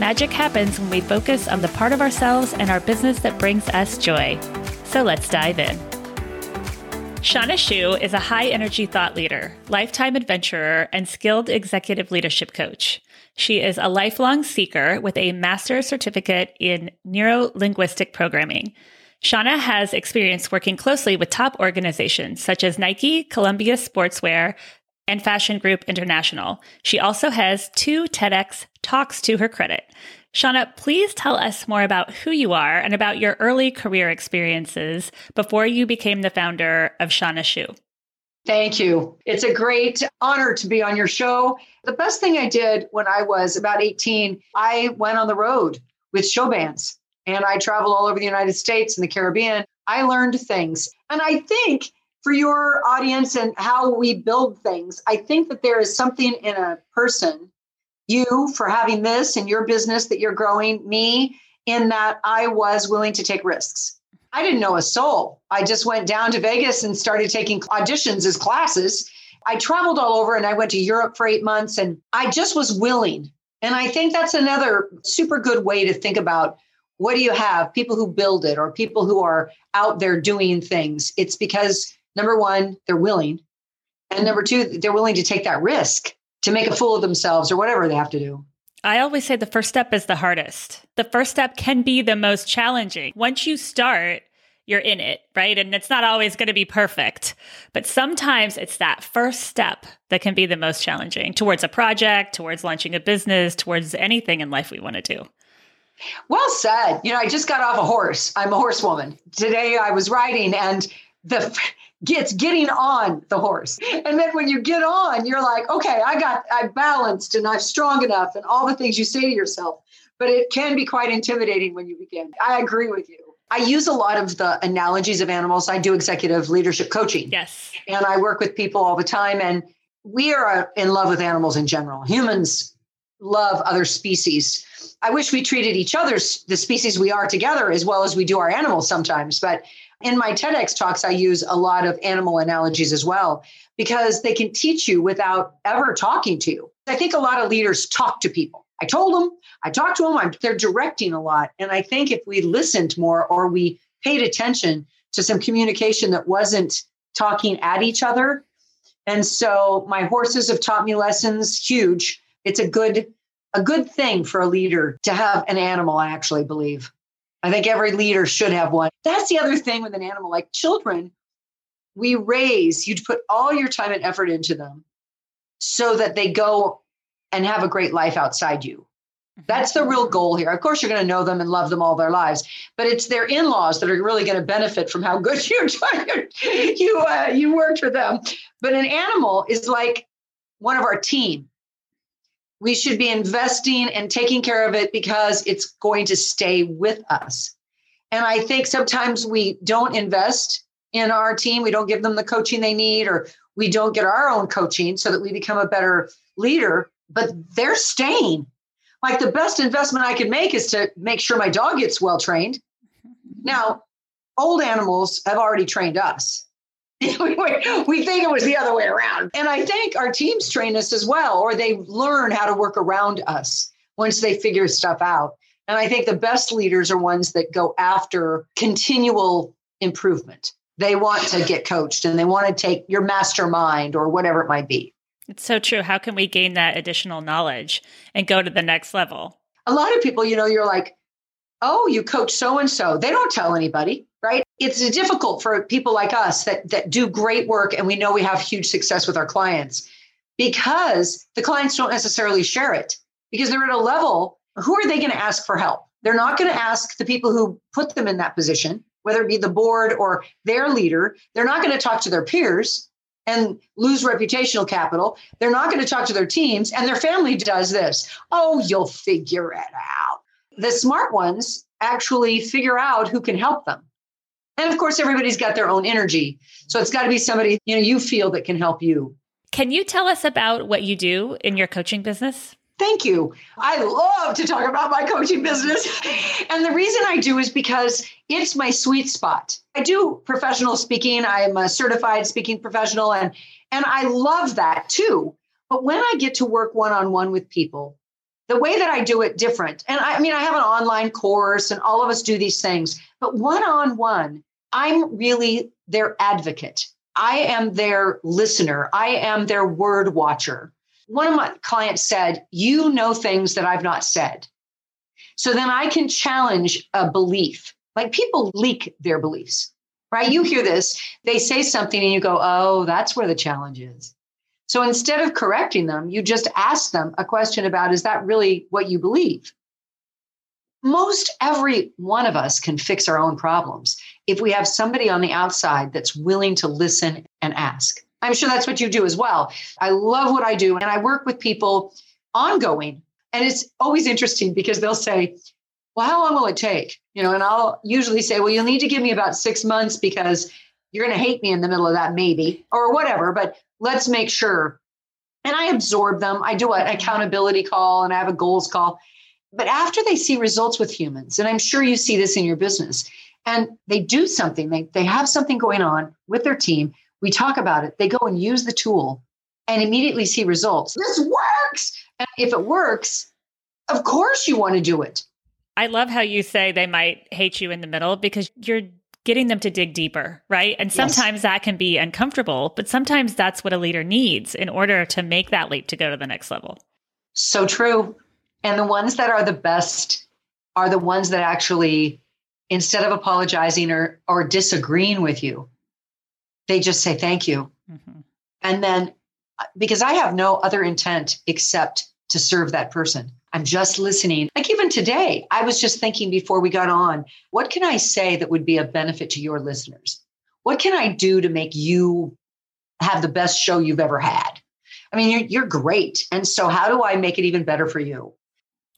Magic happens when we focus on the part of ourselves and our business that brings us joy. So let's dive in. Shawna Schuh is a high energy thought leader, lifetime adventurer, and skilled executive leadership coach. She is a lifelong seeker with a master's certificate in neuro linguistic programming. Shawna has experience working closely with top organizations such as Nike, Columbia Sportswear, and Fashion Group International. She also has two TEDx talks to her credit. Shawna, please tell us more about who you are and about your early career experiences before you became the founder of Shawna Schuh. Thank you. It's a great honor to be on your show. The best thing I did when I was about 18, I went on the road with show bands and I traveled all over the United States and the Caribbean. I learned things. And I think for your audience and how we build things, I think that there is something in a person you for having this and your business that you're growing, me in that I was willing to take risks. I didn't know a soul. I just went down to Vegas and started taking auditions as classes. I traveled all over and I went to Europe for eight months and I just was willing. And I think that's another super good way to think about what do you have? People who build it or people who are out there doing things. It's because number one, they're willing. And number two, they're willing to take that risk to make a fool of themselves or whatever they have to do. I always say the first step is the hardest. The first step can be the most challenging. Once you start, you're in it, right? And it's not always going to be perfect, but sometimes it's that first step that can be the most challenging towards a project, towards launching a business, towards anything in life we want to do. Well said. You know, I just got off a horse. I'm a horsewoman. Today I was riding and the gets getting on the horse. And then when you get on, you're like, okay, I got, I balanced and I'm strong enough and all the things you say to yourself. But it can be quite intimidating when you begin. I agree with you. I use a lot of the analogies of animals. I do executive leadership coaching. Yes. And I work with people all the time. And we are in love with animals in general. Humans love other species. I wish we treated each other's the species we are together as well as we do our animals sometimes. But in my TEDx talks, I use a lot of animal analogies as well because they can teach you without ever talking to you. I think a lot of leaders talk to people. I told them, I talked to them, I'm, they're directing a lot. And I think if we listened more or we paid attention to some communication that wasn't talking at each other. And so my horses have taught me lessons huge. It's a good a good thing for a leader to have an animal, I actually believe. I think every leader should have one. That's the other thing with an animal like children. We raise, you put all your time and effort into them so that they go and have a great life outside you. Mm-hmm. That's the real goal here. Of course, you're going to know them and love them all their lives, but it's their in-laws that are really going to benefit from how good you you uh, you worked for them. But an animal is like one of our team we should be investing and taking care of it because it's going to stay with us. And I think sometimes we don't invest in our team. We don't give them the coaching they need, or we don't get our own coaching so that we become a better leader, but they're staying. Like the best investment I can make is to make sure my dog gets well trained. Now, old animals have already trained us. we, think it was the other way around. And I think our teams train us as well, or they learn how to work around us once they figure stuff out. And I think the best leaders are ones that go after continual improvement. They want to get coached and they want to take your mastermind or whatever it might be. It's so true. How can we gain that additional knowledge and go to the next level? A lot of people, you know, you're like, oh, you coach so and so. They don't tell anybody right? It's difficult for people like us that, that do great work and we know we have huge success with our clients because the clients don't necessarily share it because they're at a level. Who are they going to ask for help? They're not going to ask the people who put them in that position, whether it be the board or their leader. They're not going to talk to their peers and lose reputational capital. They're not going to talk to their teams, and their family does this. Oh, you'll figure it out. The smart ones actually figure out who can help them. And of course, everybody's got their own energy. So it's got to be somebody, you know, you feel that can help you. Can you tell us about what you do in your coaching business? Thank you. I love to talk about my coaching business. And the reason I do is because it's my sweet spot. I do professional speaking. I am a certified speaking professional and and I love that too. But when I get to work one-on-one with people, the way that I do it different. And I, I mean I have an online course and all of us do these things, but one-on-one, I'm really their advocate. I am their listener. I am their word watcher one of my clients said, You know things that I've not said. So then I can challenge a belief. Like people leak their beliefs, right? You hear this, they say something and you go, Oh, that's where the challenge is. So instead of correcting them, you just ask them a question about, Is that really what you believe? Most every one of us can fix our own problems if we have somebody on the outside that's willing to listen and ask. I'm sure that's what you do as well. I love what I do. And I work with people ongoing. And it's always interesting because they'll say, Well, how long will it take? You know, and I'll usually say, Well, you'll need to give me about six months because you're going to hate me in the middle of that, maybe, or whatever. But let's make sure. And I absorb them. I do an accountability call and I have a goals call. But after they see results with humans, and I'm sure you see this in your business, and they do something, they, they have something going on with their team we talk about it. They go and use the tool and immediately see results. This works. And if it works, of course you want to do it. I love how you say they might hate you in the middle because you're getting them to dig deeper, right? And sometimes yes. that can be uncomfortable, but sometimes that's what a leader needs in order to make that leap to go to the next level. So true. And the ones that are the best are the ones that actually, instead of apologizing or, or disagreeing with you, they just say thank you. Mm-hmm. And then because I have no other intent except to serve that person. I'm just listening. Like even today, I was just thinking before we got on, what can I say that would be a benefit to your listeners? What can I do to make you have the best show you've ever had? I mean, you're, you're great. And so, how do I make it even better for you?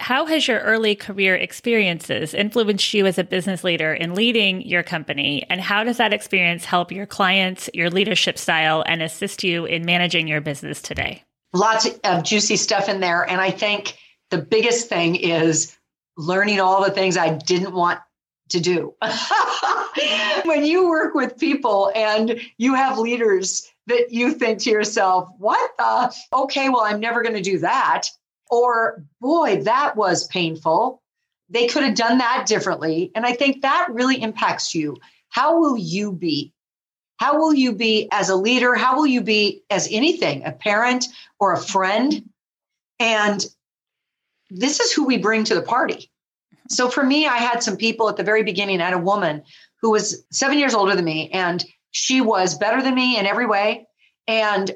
How has your early career experiences influenced you as a business leader in leading your company? And how does that experience help your clients, your leadership style, and assist you in managing your business today? Lots of juicy stuff in there. And I think the biggest thing is learning all the things I didn't want to do. when you work with people and you have leaders that you think to yourself, what the? Okay, well, I'm never going to do that. Or, boy, that was painful. They could have done that differently. And I think that really impacts you. How will you be? How will you be as a leader? How will you be as anything, a parent or a friend? And this is who we bring to the party. Mm-hmm. So for me, I had some people at the very beginning. I had a woman who was seven years older than me, and she was better than me in every way. And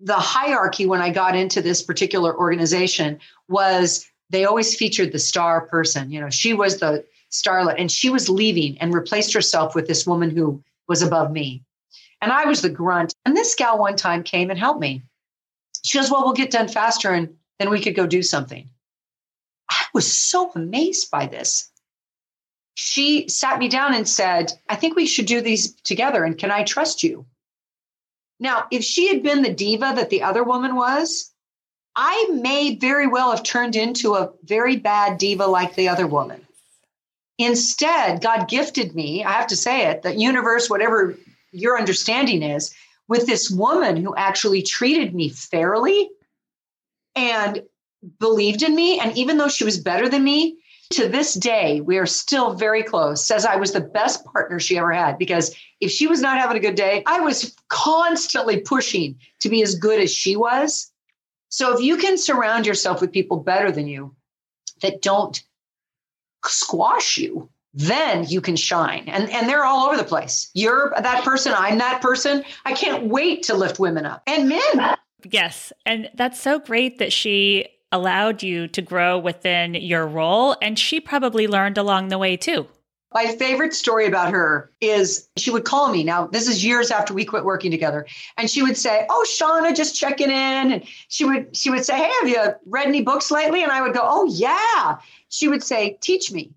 the hierarchy when I got into this particular organization was they always featured the star person. You know, she was the starlet and she was leaving and replaced herself with this woman who was above me. And I was the grunt. And this gal one time came and helped me. She goes, Well, we'll get done faster and then we could go do something. I was so amazed by this. She sat me down and said, I think we should do these together. And can I trust you? Now, if she had been the diva that the other woman was, I may very well have turned into a very bad diva like the other woman. Instead, God gifted me, I have to say it, the universe, whatever your understanding is, with this woman who actually treated me fairly and believed in me. And even though she was better than me, to this day, we are still very close. Says I was the best partner she ever had because if she was not having a good day, I was constantly pushing to be as good as she was. So if you can surround yourself with people better than you that don't squash you, then you can shine. And and they're all over the place. You're that person, I'm that person. I can't wait to lift women up and men. Yes. And that's so great that she allowed you to grow within your role. And she probably learned along the way too. My favorite story about her is she would call me. Now, this is years after we quit working together. And she would say, Oh, Shawna, just checking in. And she would she would say, Hey, have you read any books lately? And I would go, Oh yeah. She would say, Teach me.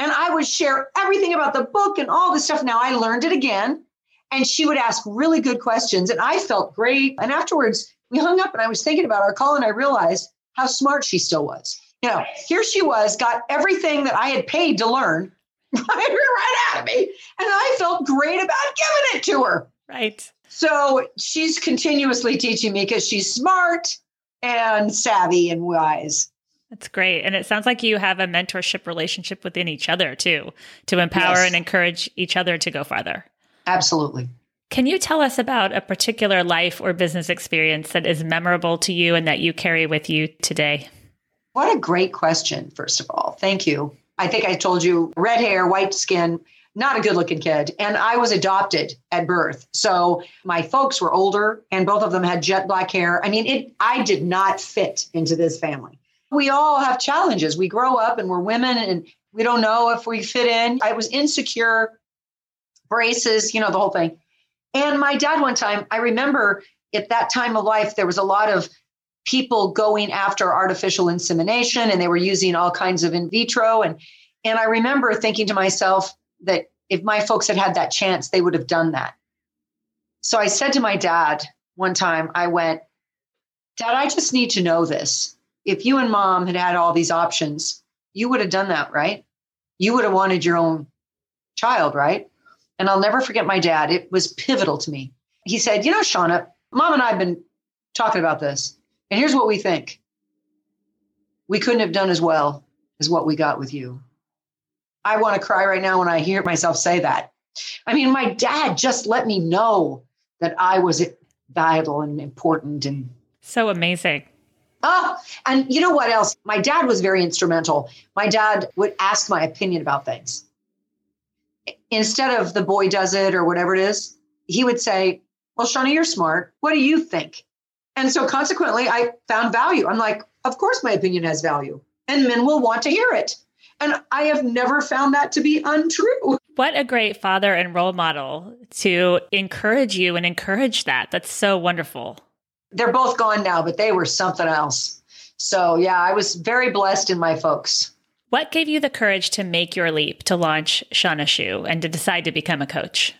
And I would share everything about the book and all this stuff. Now I learned it again. And she would ask really good questions. And I felt great. And afterwards, we hung up and I was thinking about our call and I realized how smart she still was. You know, here she was, got everything that I had paid to learn right, right out of me. And I felt great about giving it to her. Right. So she's continuously teaching me because she's smart and savvy and wise. That's great. And it sounds like you have a mentorship relationship within each other too, to empower yes. and encourage each other to go farther. Absolutely. Can you tell us about a particular life or business experience that is memorable to you and that you carry with you today? What a great question, first of all. Thank you. I think I told you red hair, white skin, not a good looking kid. And I was adopted at birth. So my folks were older and both of them had jet black hair. I mean, it I did not fit into this family. We all have challenges. We grow up and we're women and we don't know if we fit in. I was insecure, braces, you know, the whole thing. And my dad, one time, I remember at that time of life, there was a lot of people going after artificial insemination and they were using all kinds of in vitro and and I remember thinking to myself that if my folks had had that chance they would have done that. So I said to my dad one time I went Dad I just need to know this. If you and mom had had all these options you would have done that, right? You would have wanted your own child, right? And I'll never forget my dad. It was pivotal to me. He said, You know, Shawna, mom and I have been talking about this. And here's what we think we couldn't have done as well as what we got with you. I want to cry right now when I hear myself say that. I mean, my dad just let me know that I was vital and important and so amazing. Oh, and you know what else? My dad was very instrumental. My dad would ask my opinion about things. Instead of the boy does it or whatever it is, he would say, Well, Shawna, you're smart. What do you think? And so consequently, I found value. I'm like, of course, my opinion has value, and men will want to hear it. And I have never found that to be untrue. What a great father and role model to encourage you and encourage that. That's so wonderful. They're both gone now, but they were something else. So, yeah, I was very blessed in my folks. What gave you the courage to make your leap to launch Shawna Schuh and to decide to become a coach?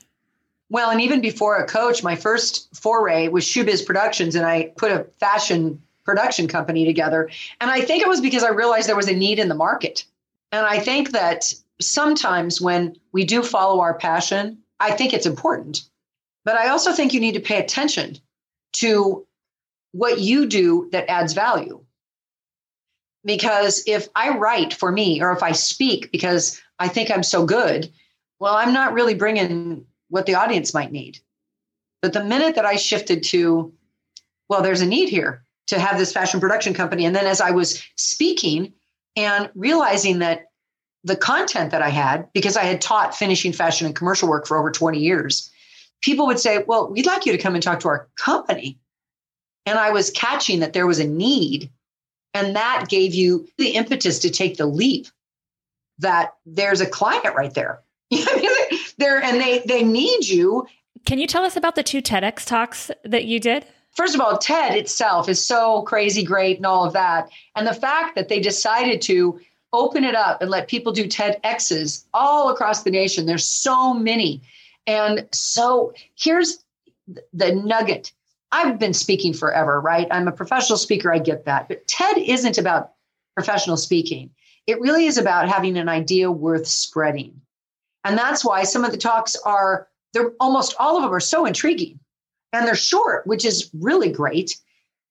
Well, and even before a coach, my first foray was Shoebiz Productions, and I put a fashion production company together. And I think it was because I realized there was a need in the market. And I think that sometimes when we do follow our passion, I think it's important. But I also think you need to pay attention to what you do that adds value. Because if I write for me or if I speak because I think I'm so good, well, I'm not really bringing what the audience might need. But the minute that I shifted to, well, there's a need here to have this fashion production company. And then as I was speaking and realizing that the content that I had, because I had taught finishing fashion and commercial work for over 20 years, people would say, Well, we'd like you to come and talk to our company. And I was catching that there was a need. And that gave you the impetus to take the leap that there's a client right there. there and they they need you. Can you tell us about the two TEDx talks that you did? First of all, TED itself is so crazy great and all of that. And the fact that they decided to open it up and let people do TEDx's all across the nation. There's so many. And so here's the nugget. I've been speaking forever, right? I'm a professional speaker. I get that. But TED isn't about professional speaking. It really is about having an idea worth spreading. And that's why some of the talks are, they're almost all of them are so intriguing and they're short, which is really great.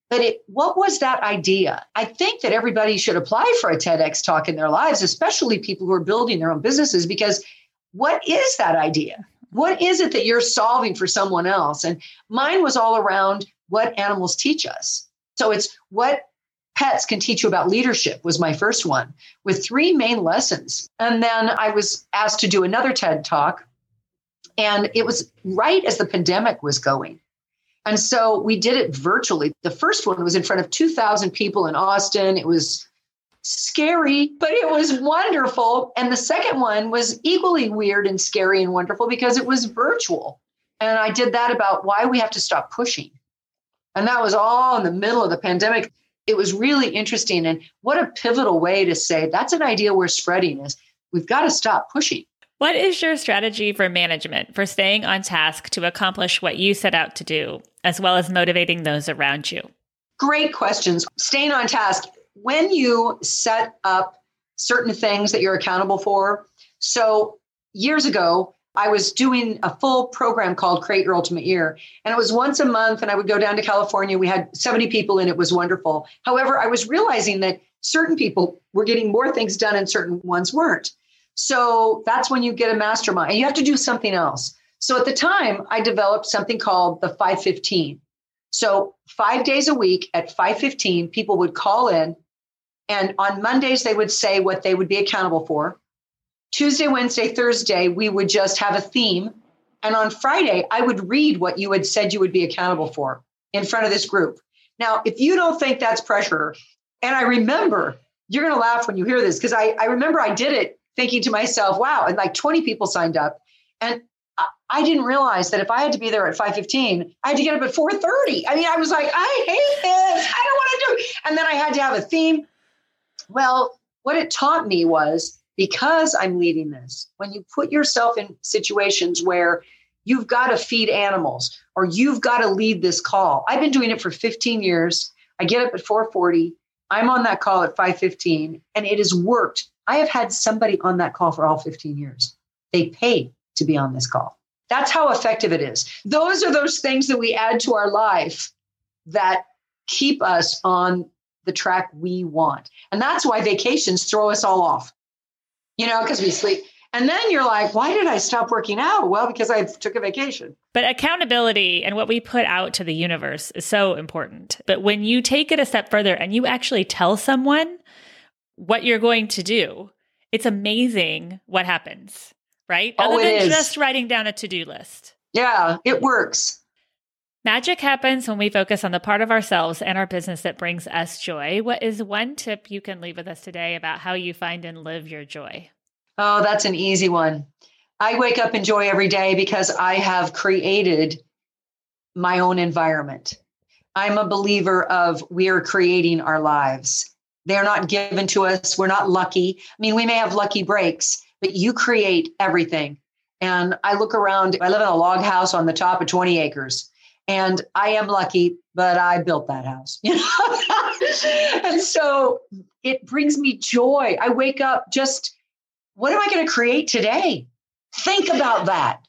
But it, what was that idea? I think that everybody should apply for a TEDx talk in their lives, especially people who are building their own businesses, because what is that idea? What is it that you're solving for someone else? And mine was all around what animals teach us. So it's what pets can teach you about leadership was my first one with three main lessons and then i was asked to do another ted talk and it was right as the pandemic was going and so we did it virtually the first one was in front of 2000 people in austin it was scary, but it was wonderful. And the second one was equally weird and scary and wonderful because it was virtual. And I did that about why we have to stop pushing. And that was all in the middle of the pandemic. It was really interesting. And what a pivotal way to say that's an idea we're spreading is we've got to stop pushing. What is your strategy for management for staying on task to accomplish what you set out to do, as well as motivating those around you? Great questions. Staying on task. When you set up certain things that you're accountable for, so years ago, I was doing a full program called Create Your Ultimate Year. And it was once a month, and I would go down to California. We had 70 people, and it was wonderful. However, I was realizing that certain people were getting more things done and certain ones weren't. So that's when you get a mastermind. And you have to do something else. So at the time, I developed something called the 515. So five days a week at 515, people would call in. And on Mondays, they would say what they would be accountable for. Tuesday, Wednesday, Thursday, we would just have a theme. And on Friday, I would read what you had said you would be accountable for in front of this group. Now, if you don't think that's pressure, and I remember, you're going to laugh when you hear this because I, I remember I did it thinking to myself, wow, and like 20 people signed up. And I didn't realize that if I had to be there at 5:15, I had to get up at 4:30. I mean, I was like, I hate this. I don't want to do it. And then I had to have a theme. Well, what it taught me was because I'm leading this, when you put yourself in situations where you've got to feed animals or you've got to lead this call. I've been doing it for 15 years. I get up at 4:40. I'm on that call at 5:15 and it has worked. I have had somebody on that call for all 15 years. They pay to be on this call. That's how effective it is. Those are those things that we add to our life that keep us on the track we want. And that's why vacations throw us all off you know, because we sleep. And then you're like, why did I stop working out? Well, because I took a vacation. But accountability and what we put out to the universe is so important. But when you take it a step further and you actually tell someone what you're going to do, it's amazing what happens, right? Oh, Other than is. just writing down a to do list. Yeah, it works. Magic happens when we focus on the part of ourselves and our business that brings us joy. What is one tip you can leave with us today about how you find and live your joy? Oh, that's an easy one. I wake up in joy every day because I have created my own environment. I'm a believer of we are creating our lives. They're not given to us. We're not lucky. I mean, we may have lucky breaks, but you create everything. And I look around, I live in a log house on the top of 20 acres. And I am lucky, but I built that house. You know? and so it brings me joy. I wake up just, what am I going to create today? Think about that.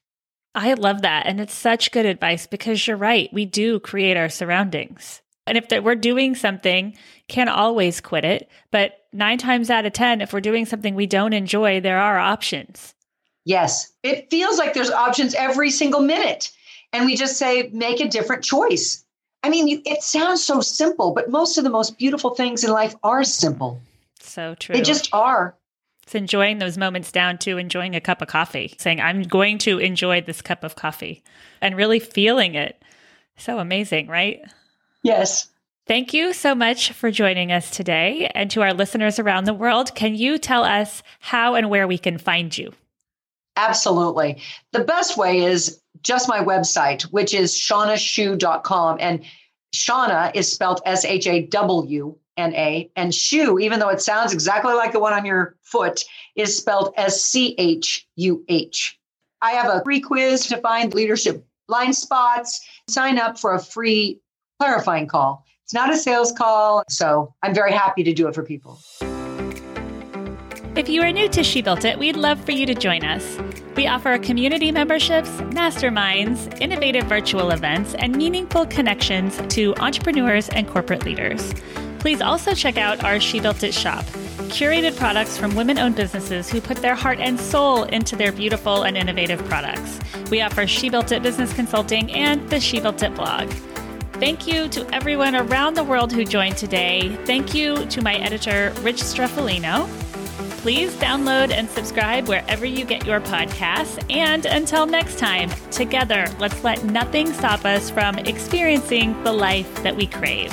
I love that. And it's such good advice because you're right. We do create our surroundings. And if we're doing something, can't always quit it. But nine times out of 10, if we're doing something we don't enjoy, there are options. Yes. It feels like there's options every single minute and we just say make a different choice. I mean it sounds so simple but most of the most beautiful things in life are simple. So true. They just are. It's enjoying those moments down to enjoying a cup of coffee saying i'm going to enjoy this cup of coffee and really feeling it. So amazing right? Yes. Thank you so much for joining us today. And to our listeners around the world, can you tell us how and where we can find you? Absolutely. The best way is just my website, which is shawnaschuh.com. And Shawna is spelled S H A W N A. And Schuh, even though it sounds exactly like the one on your foot, is spelled S C H U H. I have a free quiz to find leadership blind spots. Sign up for a free clarifying call. It's not a sales call. So I'm very happy to do it for people. If you are new to She Built It, we'd love for you to join us. We offer community memberships, masterminds, innovative virtual events, and meaningful connections to entrepreneurs and corporate leaders. Please also check out our She Built It shop, curated products from women owned businesses who put their heart and soul into their beautiful and innovative products. We offer She Built It business consulting and the She Built It blog. Thank you to everyone around the world who joined today. Thank you to my editor, Rich Streffolino. Please download and subscribe wherever you get your podcasts. And until next time, together, let's let nothing stop us from experiencing the life that we crave.